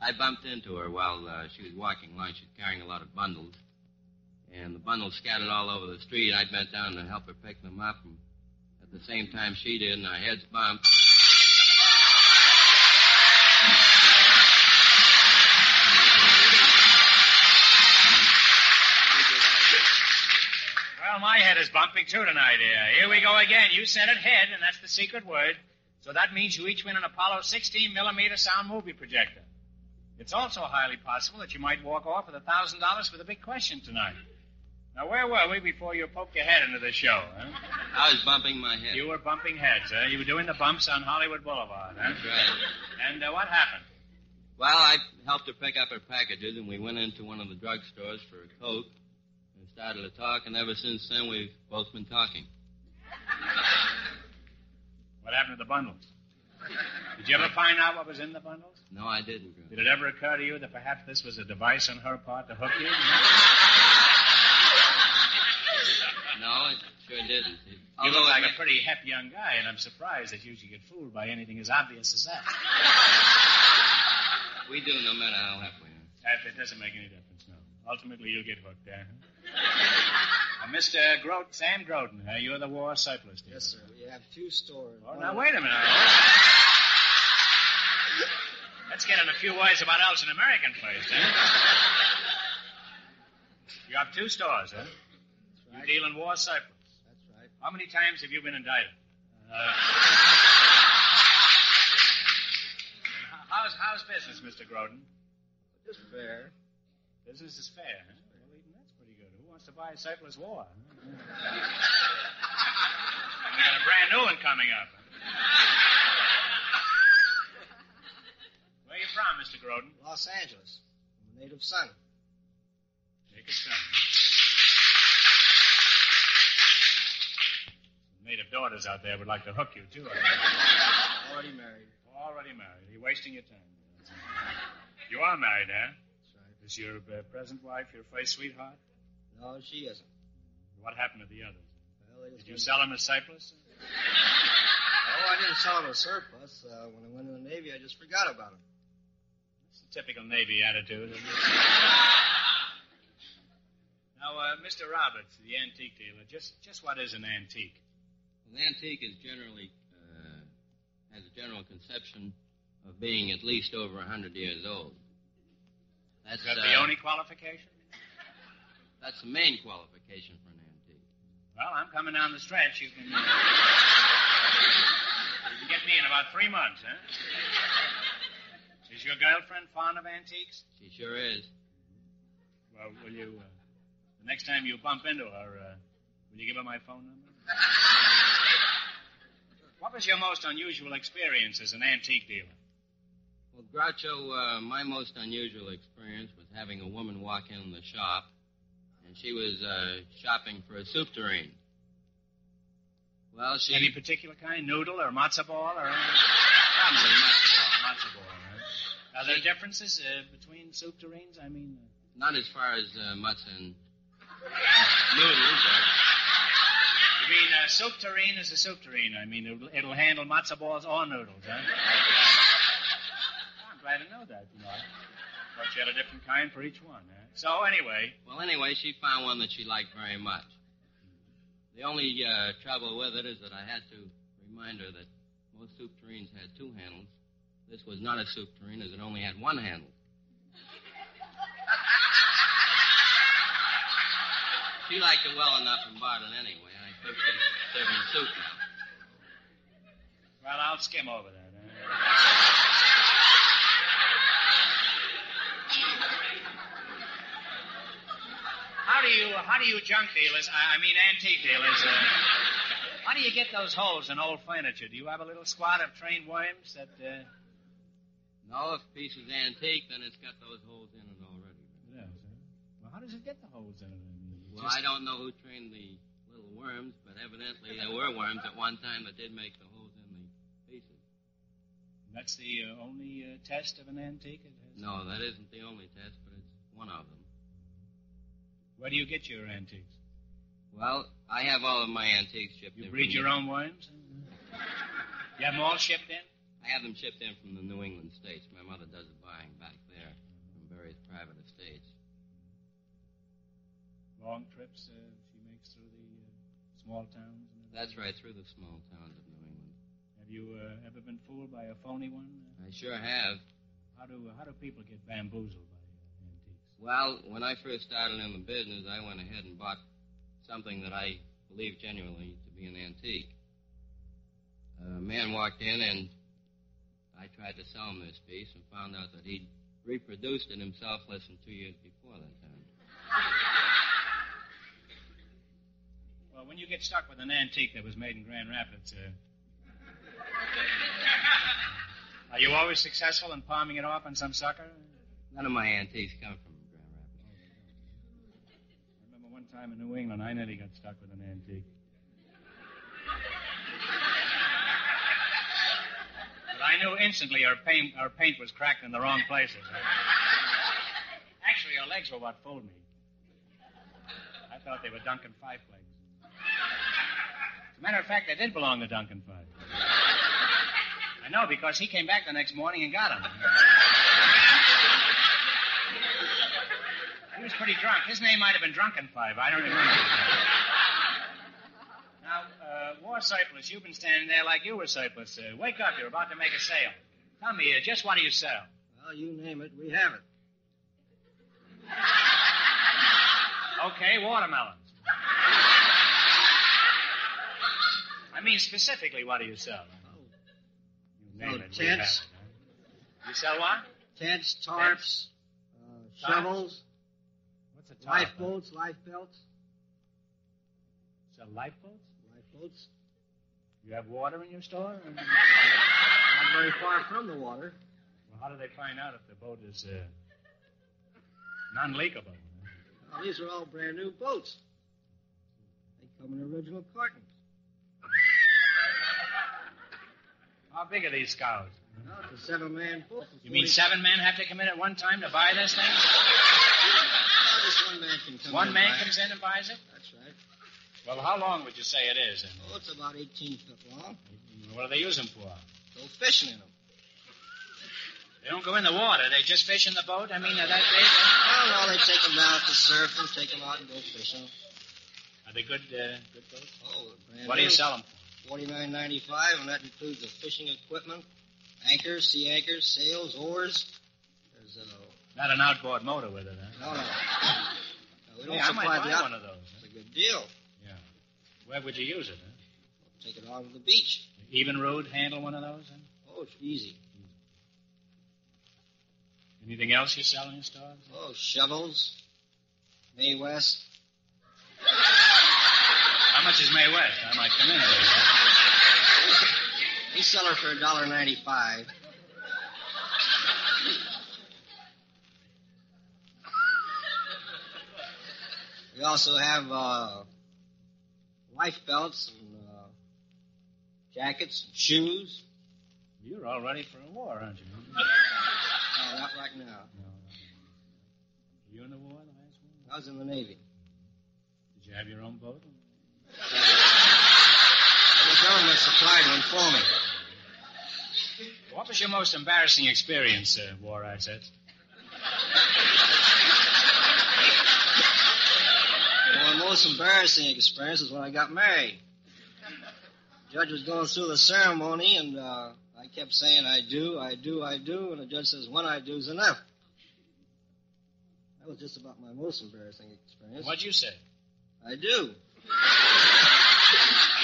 I bumped into her while uh, she was walking along. She was carrying a lot of bundles. And the bundles scattered all over the street. I bent down to help her pick them up. And at the same time she did, and our heads bumped. Well, my head is bumping too tonight here. Here we go again. You said it head, and that's the secret word. So that means you each win an Apollo 16 millimeter sound movie projector. It's also highly possible that you might walk off with a thousand dollars for the big question tonight. Now, where were we before you poked your head into the show? Huh? I was bumping my head. You were bumping heads, huh? You were doing the bumps on Hollywood Boulevard, huh? That's right. And uh, what happened? Well, I helped her pick up her packages, and we went into one of the drugstores for a Coke and started to talk, and ever since then we've both been talking. What happened to the bundles? Did you ever find out what was in the bundles? No, I didn't. Did it ever occur to you that perhaps this was a device on her part to hook you? No, it sure didn't. It- You look like a pretty hep young guy, and I'm surprised that you should get fooled by anything as obvious as that. We do, no matter how happy we are. That doesn't make any difference, no. Ultimately, you'll get hooked there. Huh? Uh, Mr. Grote, Sam Groden, uh, you're the war dealer. Yes, sir. We have two stores. Oh, now, wait a minute. Let's get in a few words about Elgin American place, eh? You have two stores, huh? You deal in war cypress. That's right. How many times have you been indicted? Uh, how's, how's business, Mr. Groden? Just fair. Business is fair, huh? Well, even that's pretty good. Who to buy a cypress war? we got a brand new one coming up. Where you from, Mr. Groden? Los Angeles. I'm a native son. Make it son. Native daughters out there would like to hook you, too. Already married. Already married. You're wasting your time. You are married, eh? That's right. Is your uh, present wife your first sweetheart? No, she isn't. What happened to the others? Well, Did you sell them as Cyprus? Oh, I didn't sell them a surplus. Uh, when I went in the Navy, I just forgot about them. It's a typical Navy attitude. isn't it? now, uh, Mr. Roberts, the antique dealer, just just what is an antique? An antique is generally uh, has a general conception of being at least over a hundred years old. That's Is that uh, the only qualification? That's the main qualification for an antique. Well, I'm coming down the stretch. You can, uh, you can get me in about three months, huh? Is your girlfriend fond of antiques? She sure is. Well, will you, uh, the next time you bump into her, uh, will you give her my phone number? What was your most unusual experience as an antique dealer? Well, Groucho, uh, my most unusual experience was having a woman walk in the shop, and she was uh, shopping for a soup tureen. Well, she Any particular kind? Noodle or matzo ball or anything? probably matzo ball, huh? Are there differences uh, between soup tureens? I mean, uh, not as far as uh, mutts and noodles. You mean uh, soup tureen is a soup tureen? I mean, it'll, it'll handle matzo balls or noodles, huh? I'm glad to know that. You know, thought you had a different kind for each one. Huh? So anyway, well, anyway, she found one that she liked very much. The only uh, trouble with it is that I had to remind her that most soup tureens had two handles. This was not a soup tureen, as it only had one handle. She liked it well enough and bought it anyway. I think she's serving soup now. well, I'll skim over that. Huh? How do you how do you junk dealers? I, I mean antique dealers. Uh, how do you get those holes in old furniture? Do you have a little squad of trained worms that? Uh, No, if a piece is antique, then it's got those holes in it already. Sir. Well, how does it get the holes in it? I mean, Well, just- I don't know who trained the little worms, but evidently there were worms at one time that did make the holes in the pieces. That's the uh, only uh, test of an antique. No, that isn't the only test, but it's one of them. Where do you get your antiques? Well, I have all of my antiques shipped You in. breed your own worms? You have them all shipped in? I have them shipped in from the New England states. My mother does the buying back there from various private estates. Long trips uh, she makes through the uh, small towns? And? That's right, through the small towns of New England. Have you uh, ever been fooled by a phony one? I sure have. How do how do people get bamboozled by? Well, when I first started in the business, I went ahead and bought something that I believed genuinely to be an antique. A man walked in and I tried to sell him this piece and found out that he'd reproduced it himself less than two years before that time. Well, when you get stuck with an antique that was made in Grand Rapids, uh, are you always successful in palming it off on some sucker? None of my antiques come from time in New England, I nearly got stuck with an antique. But I knew instantly her paint, her paint was cracked in the wrong places. Actually, her legs were what fooled me. I thought they were Duncan Phyfe legs. As a matter of fact, they did belong to Duncan Phyfe. I know because he came back the next morning and got them. He was pretty drunk. His name might have been Drunken Five. I don't remember. now, uh, War Cypress, you've been standing there like you were Cypress. Uh, wake up. You're about to make a sale. Tell me, uh, just what do you sell? Well, you name it, we have it. Okay, watermelons. I mean, specifically, what do you sell? You name Oh, it, we have tents. it, huh? You sell what? Tents, tarps, uh, Tarps? shovels, What's a tarp? lifeboats, life belts, Sell lifeboats? lifeboats. You have water in your store? Not very far from the water. Well, how do they find out if the boat is uh, non-leakable? Well, these are all brand new boats. They come in original cartons. How big are these scows? Well, it's a seven-man boat. You mean seven men have to come in at one time to buy this thing? Just one man can come One in man comes in and buys it? That's right. Well, how long would you say it is? And Oh, it's about 18 foot long. what do they use them for? Go fishing in them. They don't go in the water. They just fish in the boat. I mean, are that big? Oh, no, they take them down to surf and take them out and go fishing. Are they good? Uh, good boats? Oh, brand What do you sell them? Ninety-five, and that includes the fishing equipment, anchors, sea anchors, sails, oars. Not an outboard motor with it, huh? no, no. no we don't Yeah, I might supply buy the out- one of those. It's a good deal. Yeah. Where would you use it? Huh? Take it out to the beach. Even road handle one of those? Huh? Oh, it's easy. Hmm. Anything else you sell in your store? Oh, shovels, Mae West. How much is Mae West? I might come in. We sell her for a dollar ninety-five. We also have uh, life belts and uh, jackets and shoes. You're all ready for a war, aren't you? No, not right now. No. You in the war, the last war? I was in the Navy. Did you have your own boat? The government supplied one for me. What was your most embarrassing experience, uh, war assets? Well, the most embarrassing experience was when I got married. The judge was going through the ceremony, and uh, I kept saying, I do, I do, I do, and the judge says, one I do is enough. That was just about my most embarrassing experience. What'd you say? I do.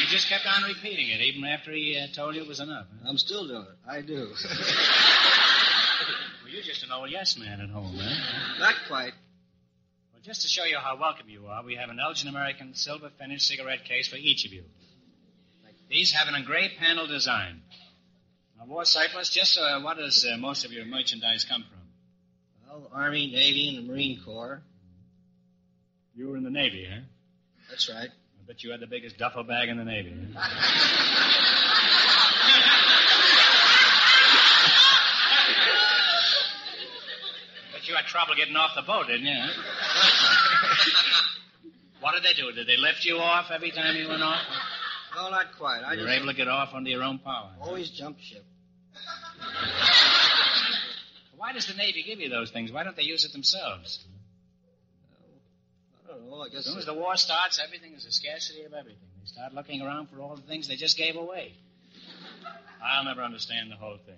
You just kept on repeating it even after he uh, told you it was enough. huh? I'm still doing it. I do. Well, you're just an old yes man at home, huh? Not quite. Just to show you how welcome you are, we have an Elgin American silver finished cigarette case for each of you. These have an engraved panel design. Now, War Cyclist, just uh, what does uh, most of your merchandise come from? Well, Army, Navy, and the Marine Corps. You were in the Navy, huh? That's right. I bet you had the biggest duffel bag in the Navy. Huh? bet you had trouble getting off the boat, didn't you? Huh? what did they do? Did they lift you off every time you went off? No, not quite. I You were able to get off under your own power. always jump ship. Why does the Navy give you those things? Why don't they use it themselves? I don't know. I As guess. soon as the war starts, everything is a scarcity of everything. They start looking around for all the things they just gave away. I'll never understand the whole thing.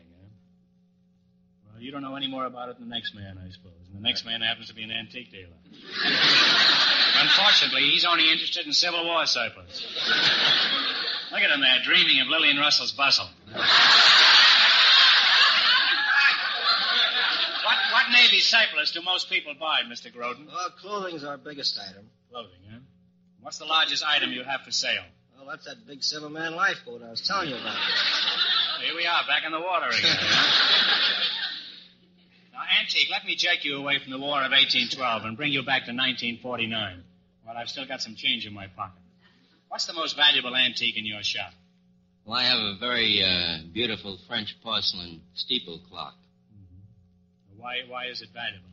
Well, you don't know any more about it than the next man, I suppose. And the next man happens to be an antique dealer. Unfortunately, he's only interested in Civil War surplus. Look at him there, dreaming of Lillian Russell's bustle. What, what Navy surplus do most people buy, Mr. Groden? Well, clothing's our biggest item. Clothing, huh? What's the largest item you have for sale? Well, that's that big seven-man lifeboat I was telling you about. Well, here we are, back in the water again. Antique, let me jerk you away from the War of 1812 and bring you back to 1949. Well, I've still got some change in my pocket. What's the most valuable antique in your shop? Well, I have a very uh, beautiful French porcelain steeple clock. Why, why is it valuable?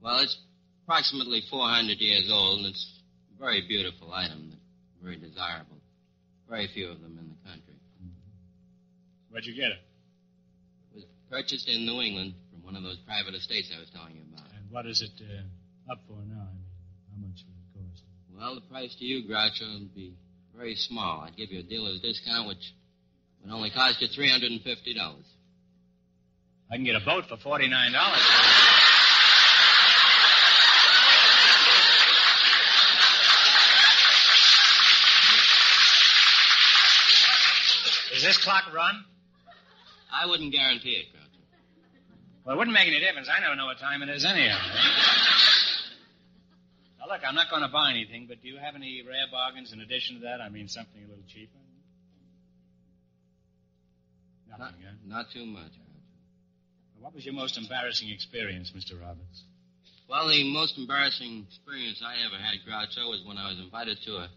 Well, it's approximately 400 years old, and it's a very beautiful item, very desirable. Very few of them in the country. Where'd you get it? It was purchased in New England one of those private estates I was telling you about. And what is it uh, up for now? I mean, how much would it cost? Well, the price to you, Groucho, would be very small. I'd give you a dealer's discount, which would only cost you $350. I can get a boat for forty-nine dollars. Does this clock run? I wouldn't guarantee it, Groucho. Well, it wouldn't make any difference. I never know what time it is anyhow. now, look, I'm not going to buy anything, but do you have any rare bargains in addition to that? I mean, something a little cheaper? Not, Nothing, huh? not too much, Groucho. What was your most embarrassing experience, Mr. Roberts? Well, the most embarrassing experience I ever had, Groucho, was when I was invited to a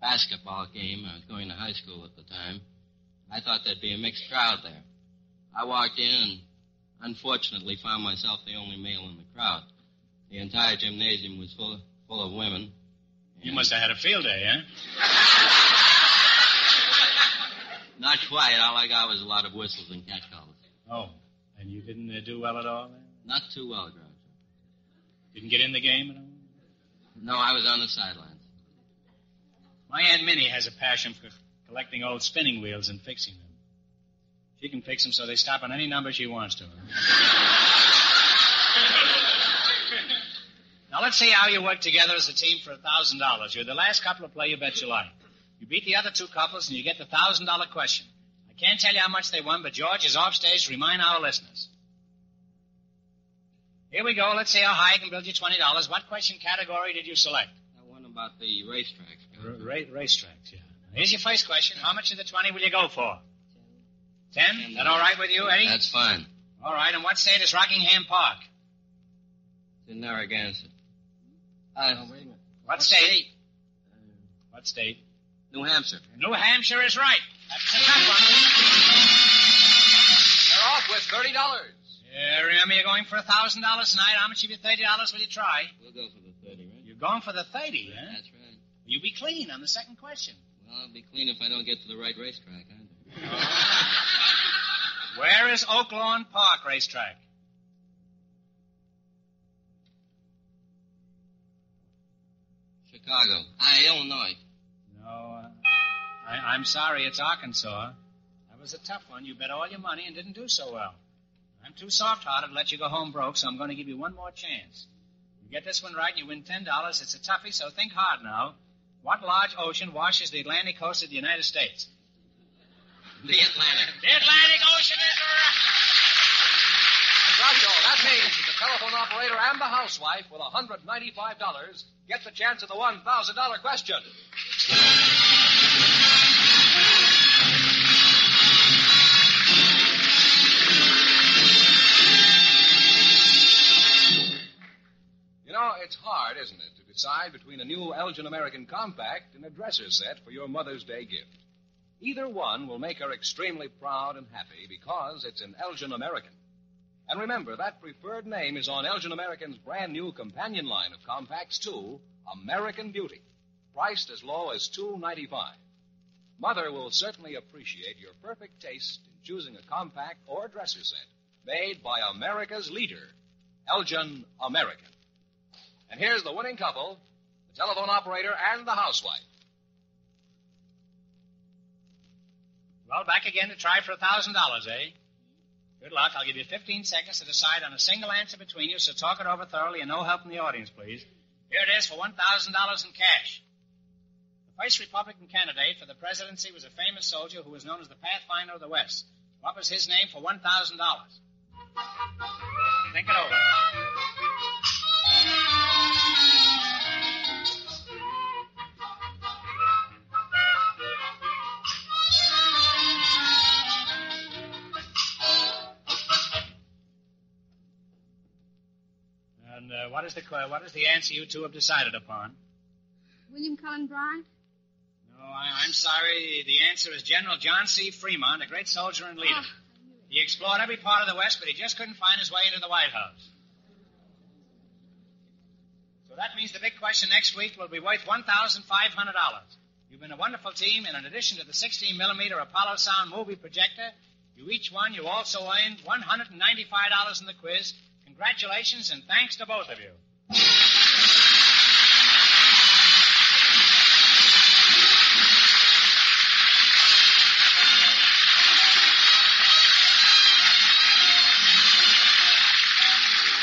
basketball game. I was going to high school at the time. I thought there'd be a mixed crowd there. I walked in and unfortunately found myself the only male in the crowd. The entire gymnasium was full, full of women. You must have had a field day, huh? Not quite. All I got was a lot of whistles and catcalls. Oh, and you didn't uh, do well at all? Then? Not too well, Groucho. Didn't get in the game at all? No, I was on the sidelines. My Aunt Minnie has a passion for collecting old spinning wheels and fixing them. She can fix them so they stop on any number she wants to. now let's see how you work together as a team for a thousand dollars. You're the last couple to play you bet your life. You beat the other two couples and you get the thousand dollar question. I can't tell you how much they won, but George is off stage to remind our listeners. Here we go. Let's see how high I can build you twenty dollars. What question category did you select? That one about the racetracks. R- ra- racetracks, yeah. Here's your first question. How much of the 20 will you go for? Ten? Is That all right with you, Eddie? That's fine. All right. And what state is Rockingham Park? It's in Narragansett. Uh, Oh, wait a minute. What, state? What state? New Hampshire. New Hampshire is right. That's a tough They're off with $30. Yeah, remember you're going for a $1,000 tonight. How much of your $30 will you try? We'll go for the 30, right? You're going for the 30, huh? That's right. You'll be clean on the second question. Well, I'll be clean if I don't get to the right racetrack, huh? Where is Oaklawn Park racetrack? Chicago. Ah, Illinois. No, uh, I, I'm sorry, it's Arkansas. That was a tough one. You bet all your money and didn't do so well. I'm too soft-hearted to let you go home broke, so I'm going to give you one more chance. You get this one right, and you win ten dollars. It's a toughie, so think hard now. What large ocean washes the Atlantic coast of the United States? The Atlantic. The Atlantic Ocean is right. Groucho, that means that the telephone operator and the housewife with $195 get the chance at the $1,000 question. You know, it's hard, isn't it, to decide between a new Elgin American Compact and a dresser set for your Mother's Day gift. Either one will make her extremely proud and happy because it's an Elgin American. And remember, that preferred name is on Elgin American's brand new companion line of compacts too, American Beauty, priced as low as two ninety five. Mother will certainly appreciate your perfect taste in choosing a compact or dresser set made by America's leader, Elgin American. And here's the winning couple, the telephone operator and the housewife. Well, back again to try for a thousand dollars, eh? Good luck. I'll give you 15 seconds to decide on a single answer between you, so talk it over thoroughly and no help from the audience, please. Here it is for $1,000 in cash. The first Republican candidate for the presidency was a famous soldier who was known as the Pathfinder of the West. What was his name for $1,000? Think it over. Is the what is the answer you two have decided upon? William Cullen Bryant? No, I, I'm sorry. The answer is General John C. Fremont, a great soldier and leader. Ah. He explored every part of the West, but he just couldn't find his way into the White House. So that means the big question next week will be worth $1,500. You've been a wonderful team, and in addition to the 16 millimeter Apollo Sound movie projector, you each won. You also earned $195 in the quiz. Congratulations and thanks to both of you. The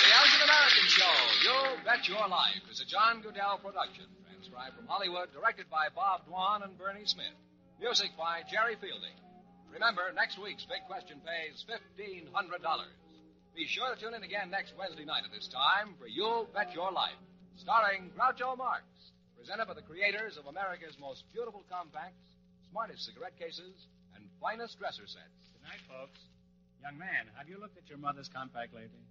Elgin American Show, You'll Bet Your Life is a John Guedel production, transcribed from Hollywood, directed by Bob Dwan and Bernie Smith. Music by Jerry Fielding. Remember, next week's big question pays $1,500. Be sure to tune in again next Wednesday night at this time for You Bet Your Life, starring Groucho Marx, presented by the creators of America's most beautiful compacts, smartest cigarette cases, and finest dresser sets. Good night, folks. Young man, have you looked at your mother's compact lately?